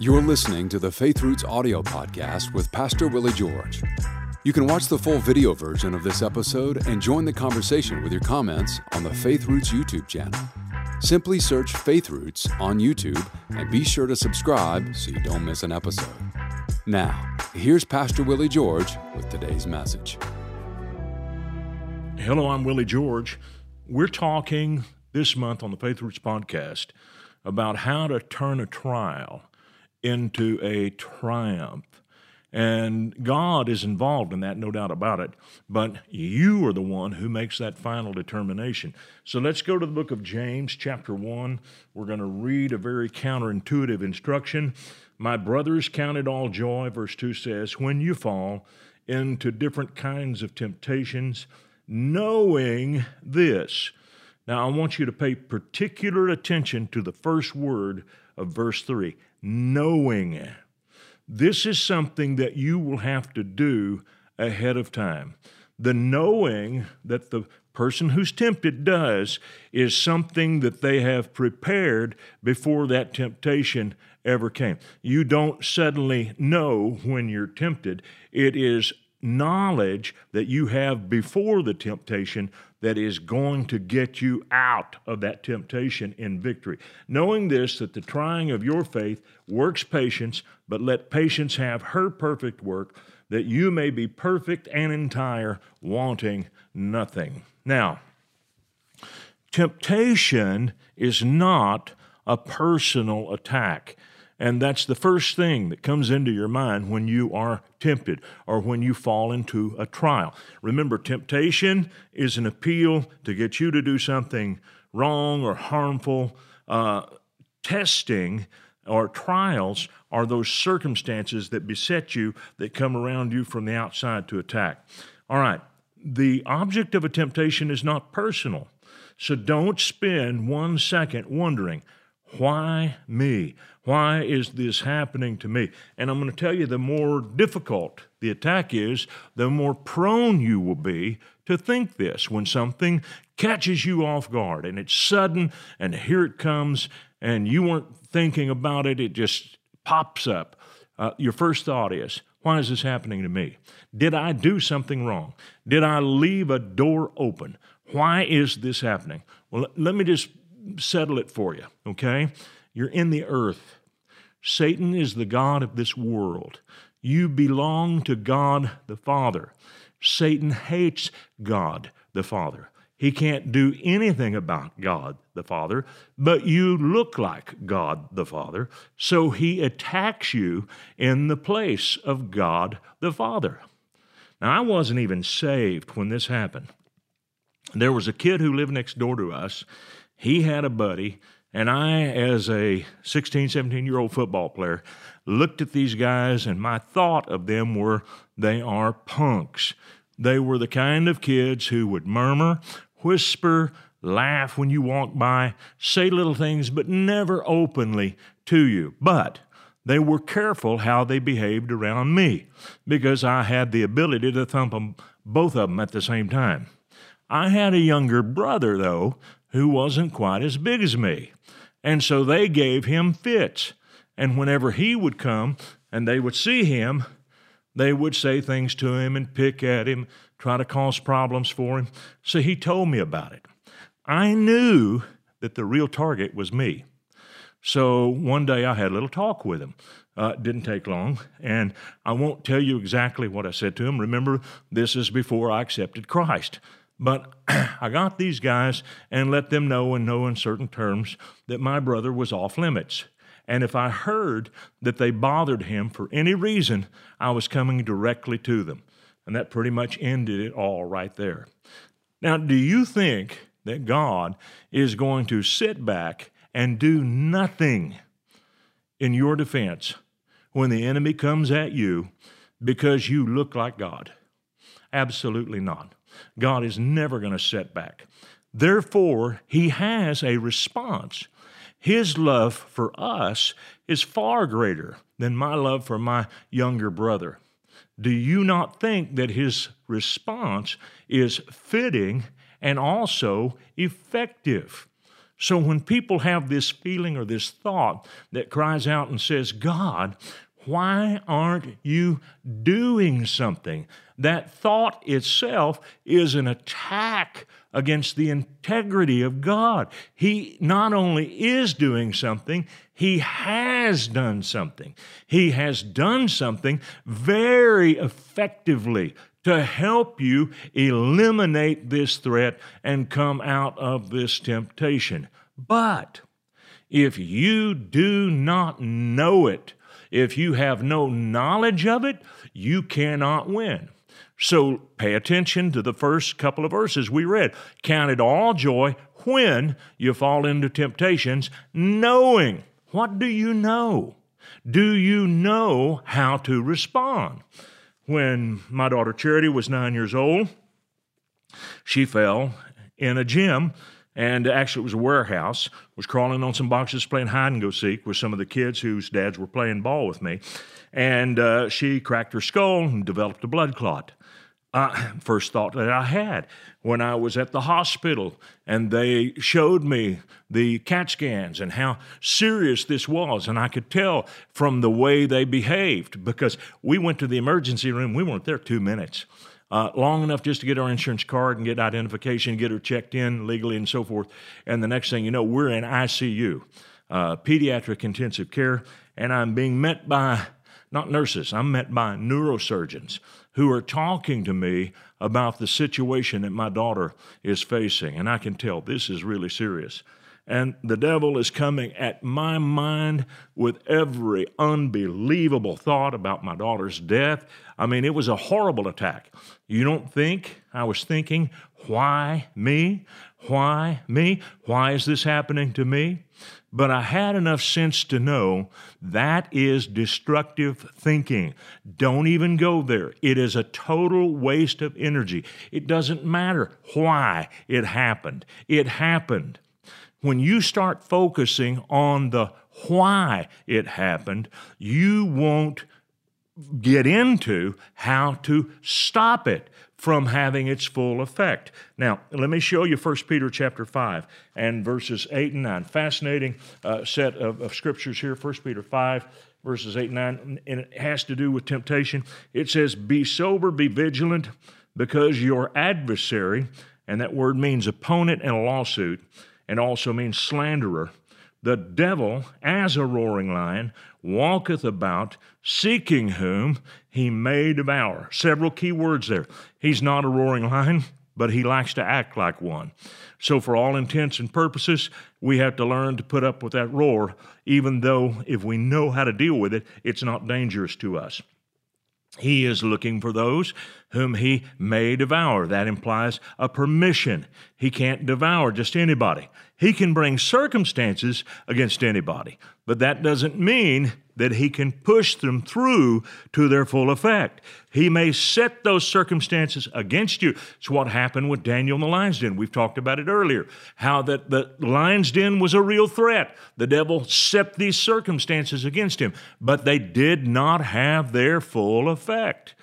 You're listening to the Faith Roots audio podcast with Pastor Willie George. You can watch the full video version of this episode and join the conversation with your comments on the Faith Roots YouTube channel. Simply search Faith Roots on YouTube and be sure to subscribe so you don't miss an episode. Now, here's Pastor Willie George with today's message. Hello, I'm Willie George. We're talking this month on the Faith Roots podcast about how to turn a trial into a triumph. And God is involved in that, no doubt about it. But you are the one who makes that final determination. So let's go to the book of James, chapter 1. We're going to read a very counterintuitive instruction. My brothers, count it all joy, verse 2 says, when you fall into different kinds of temptations, knowing this. Now, I want you to pay particular attention to the first word of verse 3 knowing. This is something that you will have to do ahead of time. The knowing that the person who's tempted does is something that they have prepared before that temptation ever came. You don't suddenly know when you're tempted. It is knowledge that you have before the temptation that is going to get you out of that temptation in victory. Knowing this, that the trying of your faith works patience, but let patience have her perfect work, that you may be perfect and entire, wanting nothing. Now, temptation is not a personal attack. And that's the first thing that comes into your mind when you are tempted or when you fall into a trial. Remember, temptation is an appeal to get you to do something wrong or harmful. Uh, testing or trials are those circumstances that beset you that come around you from the outside to attack. All right, the object of a temptation is not personal. So don't spend one second wondering, why me? Why is this happening to me? And I'm going to tell you the more difficult the attack is, the more prone you will be to think this when something catches you off guard and it's sudden and here it comes and you weren't thinking about it, it just pops up. Uh, your first thought is, why is this happening to me? Did I do something wrong? Did I leave a door open? Why is this happening? Well, let me just settle it for you, okay? You're in the earth. Satan is the God of this world. You belong to God the Father. Satan hates God the Father. He can't do anything about God the Father, but you look like God the Father, so he attacks you in the place of God the Father. Now, I wasn't even saved when this happened. There was a kid who lived next door to us. He had a buddy and I, as a 16, 17 year old football player, looked at these guys, and my thought of them were they are punks. They were the kind of kids who would murmur, whisper, laugh when you walk by, say little things, but never openly to you. But they were careful how they behaved around me because I had the ability to thump them, both of them at the same time. I had a younger brother, though, who wasn't quite as big as me. And so they gave him fits. And whenever he would come and they would see him, they would say things to him and pick at him, try to cause problems for him. So he told me about it. I knew that the real target was me. So one day I had a little talk with him. Uh, didn't take long, and I won't tell you exactly what I said to him. Remember, this is before I accepted Christ. But I got these guys and let them know in no uncertain terms that my brother was off limits. And if I heard that they bothered him for any reason, I was coming directly to them. And that pretty much ended it all right there. Now, do you think that God is going to sit back and do nothing in your defense when the enemy comes at you because you look like God? Absolutely not. God is never going to set back. Therefore, He has a response. His love for us is far greater than my love for my younger brother. Do you not think that His response is fitting and also effective? So when people have this feeling or this thought that cries out and says, God, why aren't you doing something? That thought itself is an attack against the integrity of God. He not only is doing something, he has done something. He has done something very effectively to help you eliminate this threat and come out of this temptation. But if you do not know it, if you have no knowledge of it, you cannot win. So pay attention to the first couple of verses we read. Count it all joy when you fall into temptations, knowing. What do you know? Do you know how to respond? When my daughter Charity was nine years old, she fell in a gym and actually it was a warehouse was crawling on some boxes playing hide and go seek with some of the kids whose dads were playing ball with me. And uh, she cracked her skull and developed a blood clot. Uh, first thought that i had when i was at the hospital and they showed me the cat scans and how serious this was and i could tell from the way they behaved because we went to the emergency room. We weren't there two minutes uh, long enough just to get our insurance card and get identification, get her checked in legally, and so forth. And the next thing you know, we're in ICU, uh, pediatric intensive care, and I'm being met by not nurses, I'm met by neurosurgeons who are talking to me about the situation that my daughter is facing. And I can tell this is really serious. And the devil is coming at my mind with every unbelievable thought about my daughter's death. I mean, it was a horrible attack. You don't think I was thinking, why me? Why me? Why is this happening to me? But I had enough sense to know that is destructive thinking. Don't even go there. It is a total waste of energy. It doesn't matter why it happened. It happened when you start focusing on the why it happened, you won't get into how to stop it from having its full effect. Now, let me show you 1 Peter chapter 5 and verses 8 and 9. Fascinating uh, set of, of scriptures here. 1 Peter 5, verses 8 and 9, and it has to do with temptation. It says, Be sober, be vigilant, because your adversary, and that word means opponent in a lawsuit, and also means slanderer. The devil, as a roaring lion, walketh about, seeking whom he may devour. Several key words there. He's not a roaring lion, but he likes to act like one. So, for all intents and purposes, we have to learn to put up with that roar, even though if we know how to deal with it, it's not dangerous to us. He is looking for those whom he may devour. That implies a permission. He can't devour just anybody. He can bring circumstances against anybody, but that doesn't mean that he can push them through to their full effect. He may set those circumstances against you. It's what happened with Daniel in the lion's den. We've talked about it earlier, how that the lion's den was a real threat. The devil set these circumstances against him, but they did not have their full effect.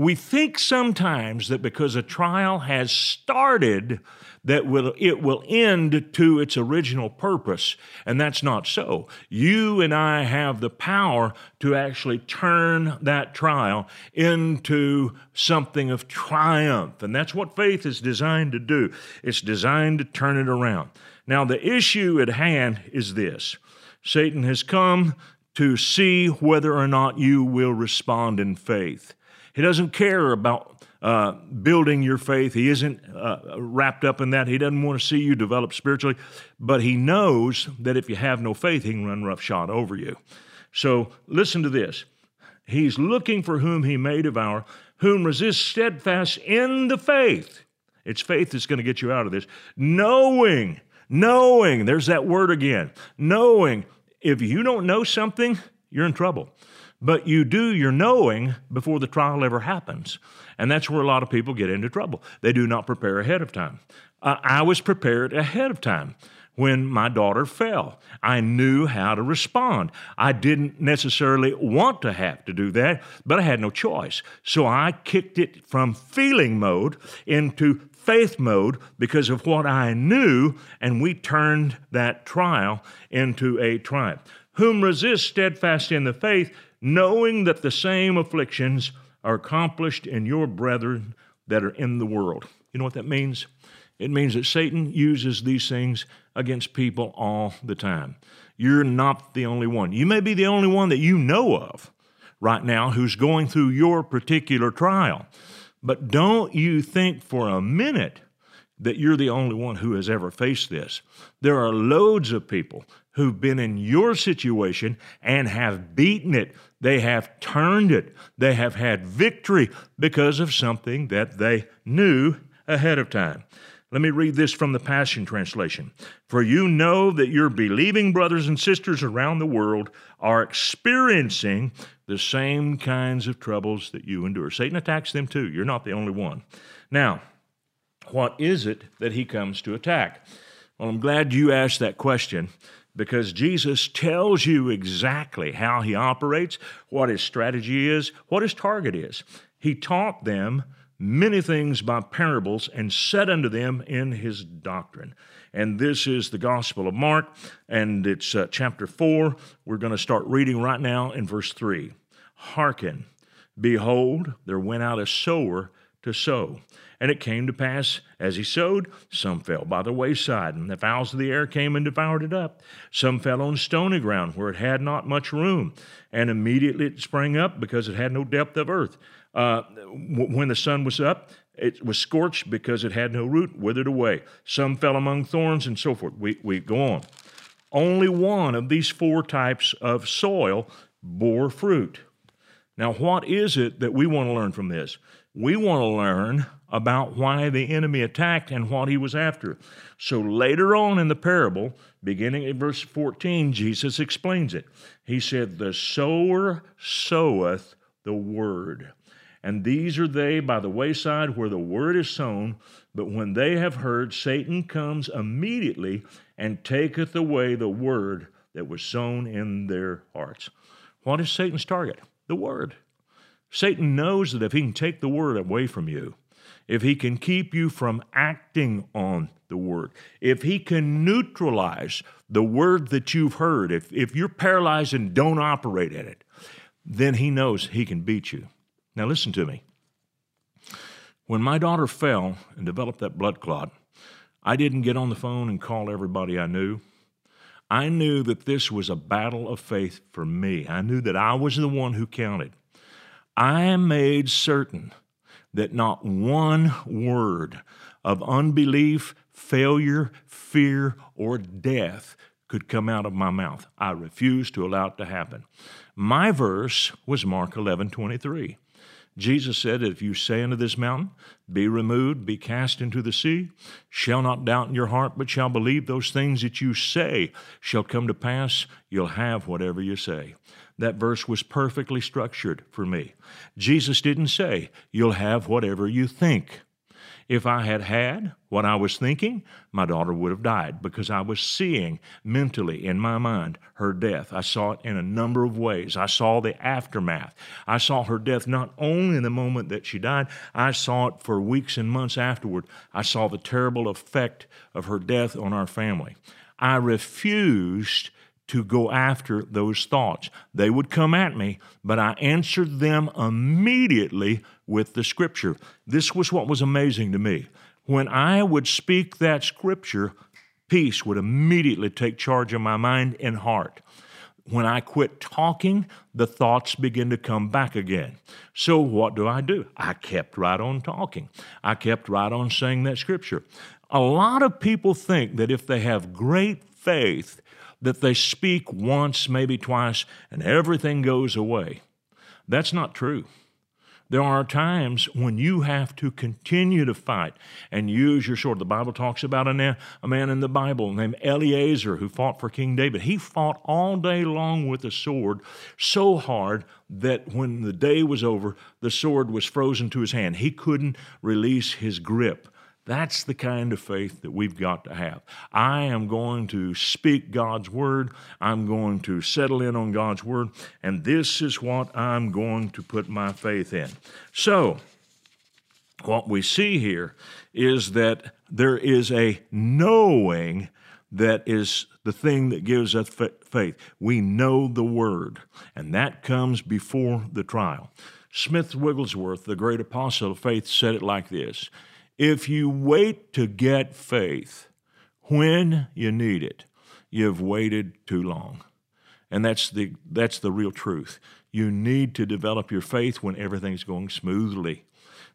We think sometimes that because a trial has started, that will it will end to its original purpose and that's not so. You and i have the power to actually turn that trial into something of triumph and that's what faith is designed to do. It's designed to turn it around. Now the issue at hand is this. Satan has come to see whether or not you will respond in faith he doesn't care about uh, building your faith. He isn't uh, wrapped up in that. He doesn't want to see you develop spiritually, but he knows that if you have no faith, he can run roughshod over you. So listen to this. He's looking for whom he may devour, whom resist steadfast in the faith. It's faith that's going to get you out of this. Knowing, knowing, there's that word again. Knowing, if you don't know something, you're in trouble. But you do your knowing before the trial ever happens. And that's where a lot of people get into trouble. They do not prepare ahead of time. Uh, I was prepared ahead of time when my daughter fell. I knew how to respond. I didn't necessarily want to have to do that, but I had no choice. So I kicked it from feeling mode into faith mode because of what I knew, and we turned that trial into a triumph. Whom resist steadfast in the faith, knowing that the same afflictions are accomplished in your brethren that are in the world. You know what that means? It means that Satan uses these things against people all the time. You're not the only one. You may be the only one that you know of right now who's going through your particular trial. But don't you think for a minute that you're the only one who has ever faced this. There are loads of people who've been in your situation and have beaten it. They have turned it. They have had victory because of something that they knew ahead of time. Let me read this from the Passion Translation. For you know that your believing brothers and sisters around the world are experiencing the same kinds of troubles that you endure. Satan attacks them too. You're not the only one. Now, what is it that he comes to attack? Well, I'm glad you asked that question because Jesus tells you exactly how he operates, what his strategy is, what his target is. He taught them many things by parables and said unto them in his doctrine. And this is the Gospel of Mark, and it's uh, chapter 4. We're going to start reading right now in verse 3. Hearken, behold, there went out a sower to sow. And it came to pass, as he sowed, some fell by the wayside, and the fowls of the air came and devoured it up. Some fell on stony ground, where it had not much room, and immediately it sprang up, because it had no depth of earth. Uh, when the sun was up, it was scorched because it had no root, withered away. Some fell among thorns, and so forth. We, we go on. Only one of these four types of soil bore fruit. Now, what is it that we want to learn from this? We want to learn about why the enemy attacked and what he was after. So later on in the parable, beginning at verse 14, Jesus explains it. He said, The sower soweth the word. And these are they by the wayside where the word is sown. But when they have heard, Satan comes immediately and taketh away the word that was sown in their hearts. What is Satan's target? The word. Satan knows that if he can take the word away from you, if he can keep you from acting on the word, if he can neutralize the word that you've heard, if, if you're paralyzed and don't operate in it, then he knows he can beat you. Now, listen to me. When my daughter fell and developed that blood clot, I didn't get on the phone and call everybody I knew. I knew that this was a battle of faith for me. I knew that I was the one who counted. I made certain that not one word of unbelief, failure, fear, or death could come out of my mouth. I refused to allow it to happen. My verse was Mark 11 23. Jesus said, If you say unto this mountain, Be removed, be cast into the sea, shall not doubt in your heart, but shall believe those things that you say shall come to pass, you'll have whatever you say. That verse was perfectly structured for me. Jesus didn't say, You'll have whatever you think. If I had had what I was thinking, my daughter would have died because I was seeing mentally in my mind her death. I saw it in a number of ways. I saw the aftermath. I saw her death not only in the moment that she died, I saw it for weeks and months afterward. I saw the terrible effect of her death on our family. I refused to go after those thoughts. They would come at me, but I answered them immediately with the scripture. This was what was amazing to me. When I would speak that scripture, peace would immediately take charge of my mind and heart. When I quit talking, the thoughts begin to come back again. So, what do I do? I kept right on talking. I kept right on saying that scripture. A lot of people think that if they have great faith, that they speak once, maybe twice, and everything goes away. That's not true. There are times when you have to continue to fight and use your sword. The Bible talks about a, man in the Bible named Eleazar who fought for King David. He fought all day long with a sword so hard that when the day was over, the sword was frozen to his hand. He couldn't release his grip. That's the kind of faith that we've got to have. I am going to speak God's word. I'm going to settle in on God's word. And this is what I'm going to put my faith in. So, what we see here is that there is a knowing that is the thing that gives us faith. We know the word, and that comes before the trial. Smith Wigglesworth, the great apostle of faith, said it like this If you wait to get faith when you need it, you've waited too long. And that's the, that's the real truth. You need to develop your faith when everything's going smoothly.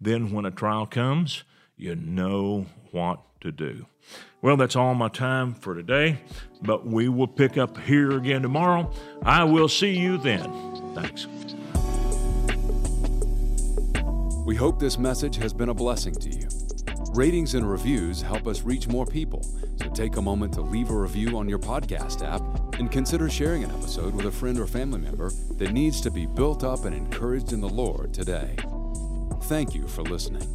Then, when a trial comes, you know what to do. Well, that's all my time for today, but we will pick up here again tomorrow. I will see you then. Thanks. We hope this message has been a blessing to you. Ratings and reviews help us reach more people, so take a moment to leave a review on your podcast app and consider sharing an episode with a friend or family member that needs to be built up and encouraged in the Lord today. Thank you for listening.